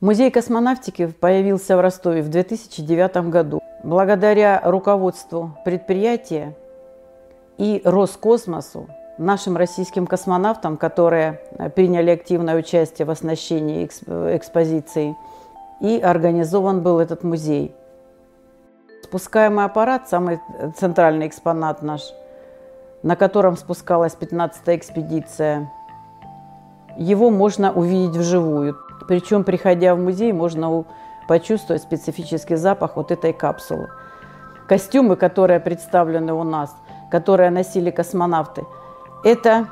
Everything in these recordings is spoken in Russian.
Музей космонавтики появился в Ростове в 2009 году. Благодаря руководству предприятия и Роскосмосу, нашим российским космонавтам, которые приняли активное участие в оснащении экспозиции, и организован был этот музей. Спускаемый аппарат, самый центральный экспонат наш, на котором спускалась 15-я экспедиция, его можно увидеть вживую. Причем, приходя в музей, можно почувствовать специфический запах вот этой капсулы. Костюмы, которые представлены у нас, которые носили космонавты, это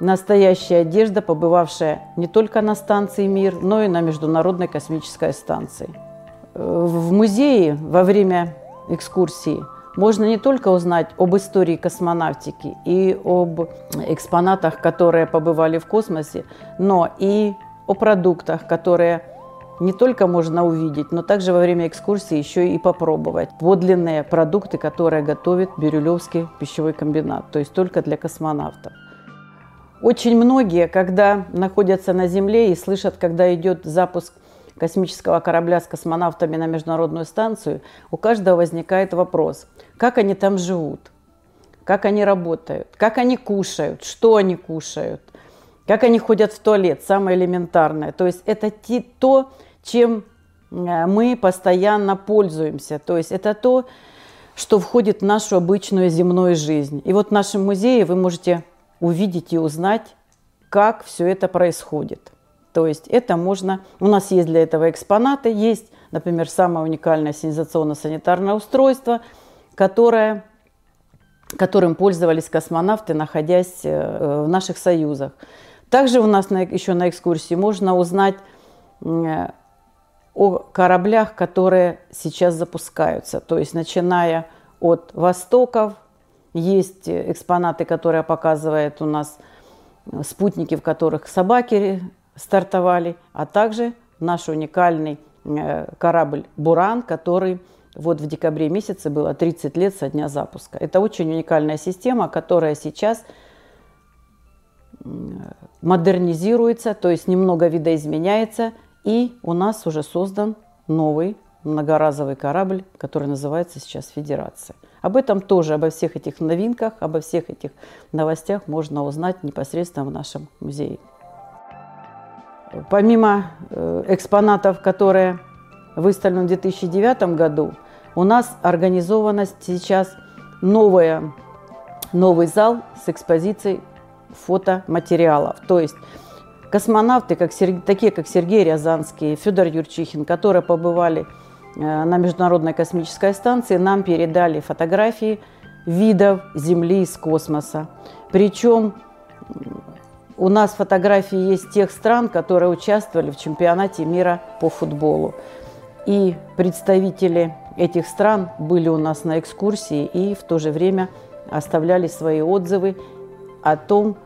настоящая одежда, побывавшая не только на станции «Мир», но и на Международной космической станции. В музее во время экскурсии можно не только узнать об истории космонавтики и об экспонатах, которые побывали в космосе, но и о продуктах, которые не только можно увидеть, но также во время экскурсии еще и попробовать подлинные продукты, которые готовит Бирюлевский пищевой комбинат, то есть только для космонавтов. Очень многие, когда находятся на Земле и слышат, когда идет запуск космического корабля с космонавтами на международную станцию, у каждого возникает вопрос, как они там живут, как они работают, как они кушают, что они кушают, как они ходят в туалет, самое элементарное. То есть это то, чем э, мы постоянно пользуемся. То есть это то, что входит в нашу обычную земную жизнь. И вот в нашем музее вы можете увидеть и узнать, как все это происходит. То есть это можно... У нас есть для этого экспонаты. Есть, например, самое уникальное синизационно-санитарное устройство, которое, которым пользовались космонавты, находясь э, в наших союзах. Также у нас на, еще на экскурсии можно узнать о кораблях, которые сейчас запускаются. То есть начиная от Востоков, есть экспонаты, которые показывают у нас спутники, в которых собаки стартовали, а также наш уникальный э, корабль «Буран», который вот в декабре месяце было 30 лет со дня запуска. Это очень уникальная система, которая сейчас модернизируется, то есть немного видоизменяется, и у нас уже создан новый многоразовый корабль, который называется сейчас «Федерация». Об этом тоже, обо всех этих новинках, обо всех этих новостях можно узнать непосредственно в нашем музее. Помимо э, экспонатов, которые выставлены в 2009 году, у нас организована сейчас новая, новый зал с экспозицией фотоматериалов. То есть космонавты, как, такие как Сергей Рязанский, Федор Юрчихин, которые побывали э, на Международной космической станции, нам передали фотографии видов Земли из космоса. Причем у нас фотографии есть тех стран, которые участвовали в чемпионате мира по футболу. И представители этих стран были у нас на экскурсии и в то же время оставляли свои отзывы о том,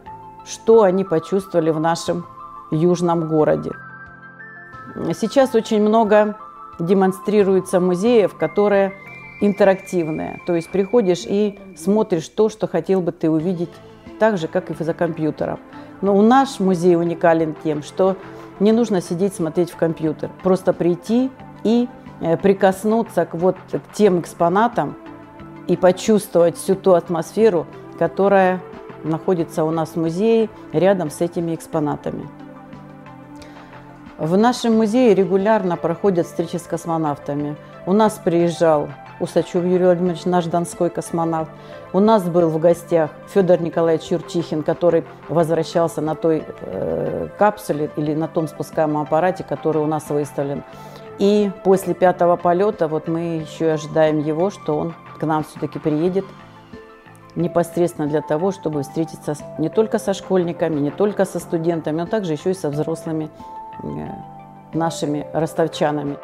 что они почувствовали в нашем южном городе. Сейчас очень много демонстрируется музеев, которые интерактивные. То есть приходишь и смотришь то, что хотел бы ты увидеть так же, как и за компьютером. Но у наш музей уникален тем, что не нужно сидеть смотреть в компьютер. Просто прийти и э, прикоснуться к, вот, к тем экспонатам и почувствовать всю ту атмосферу, которая находится у нас в музее рядом с этими экспонатами. В нашем музее регулярно проходят встречи с космонавтами. У нас приезжал Усачев Юрий Владимирович, наш донской космонавт. У нас был в гостях Федор Николаевич Юрчихин, который возвращался на той э, капсуле или на том спускаемом аппарате, который у нас выставлен. И после пятого полета вот мы еще ожидаем его, что он к нам все-таки приедет непосредственно для того, чтобы встретиться не только со школьниками, не только со студентами, но также еще и со взрослыми э, нашими ростовчанами.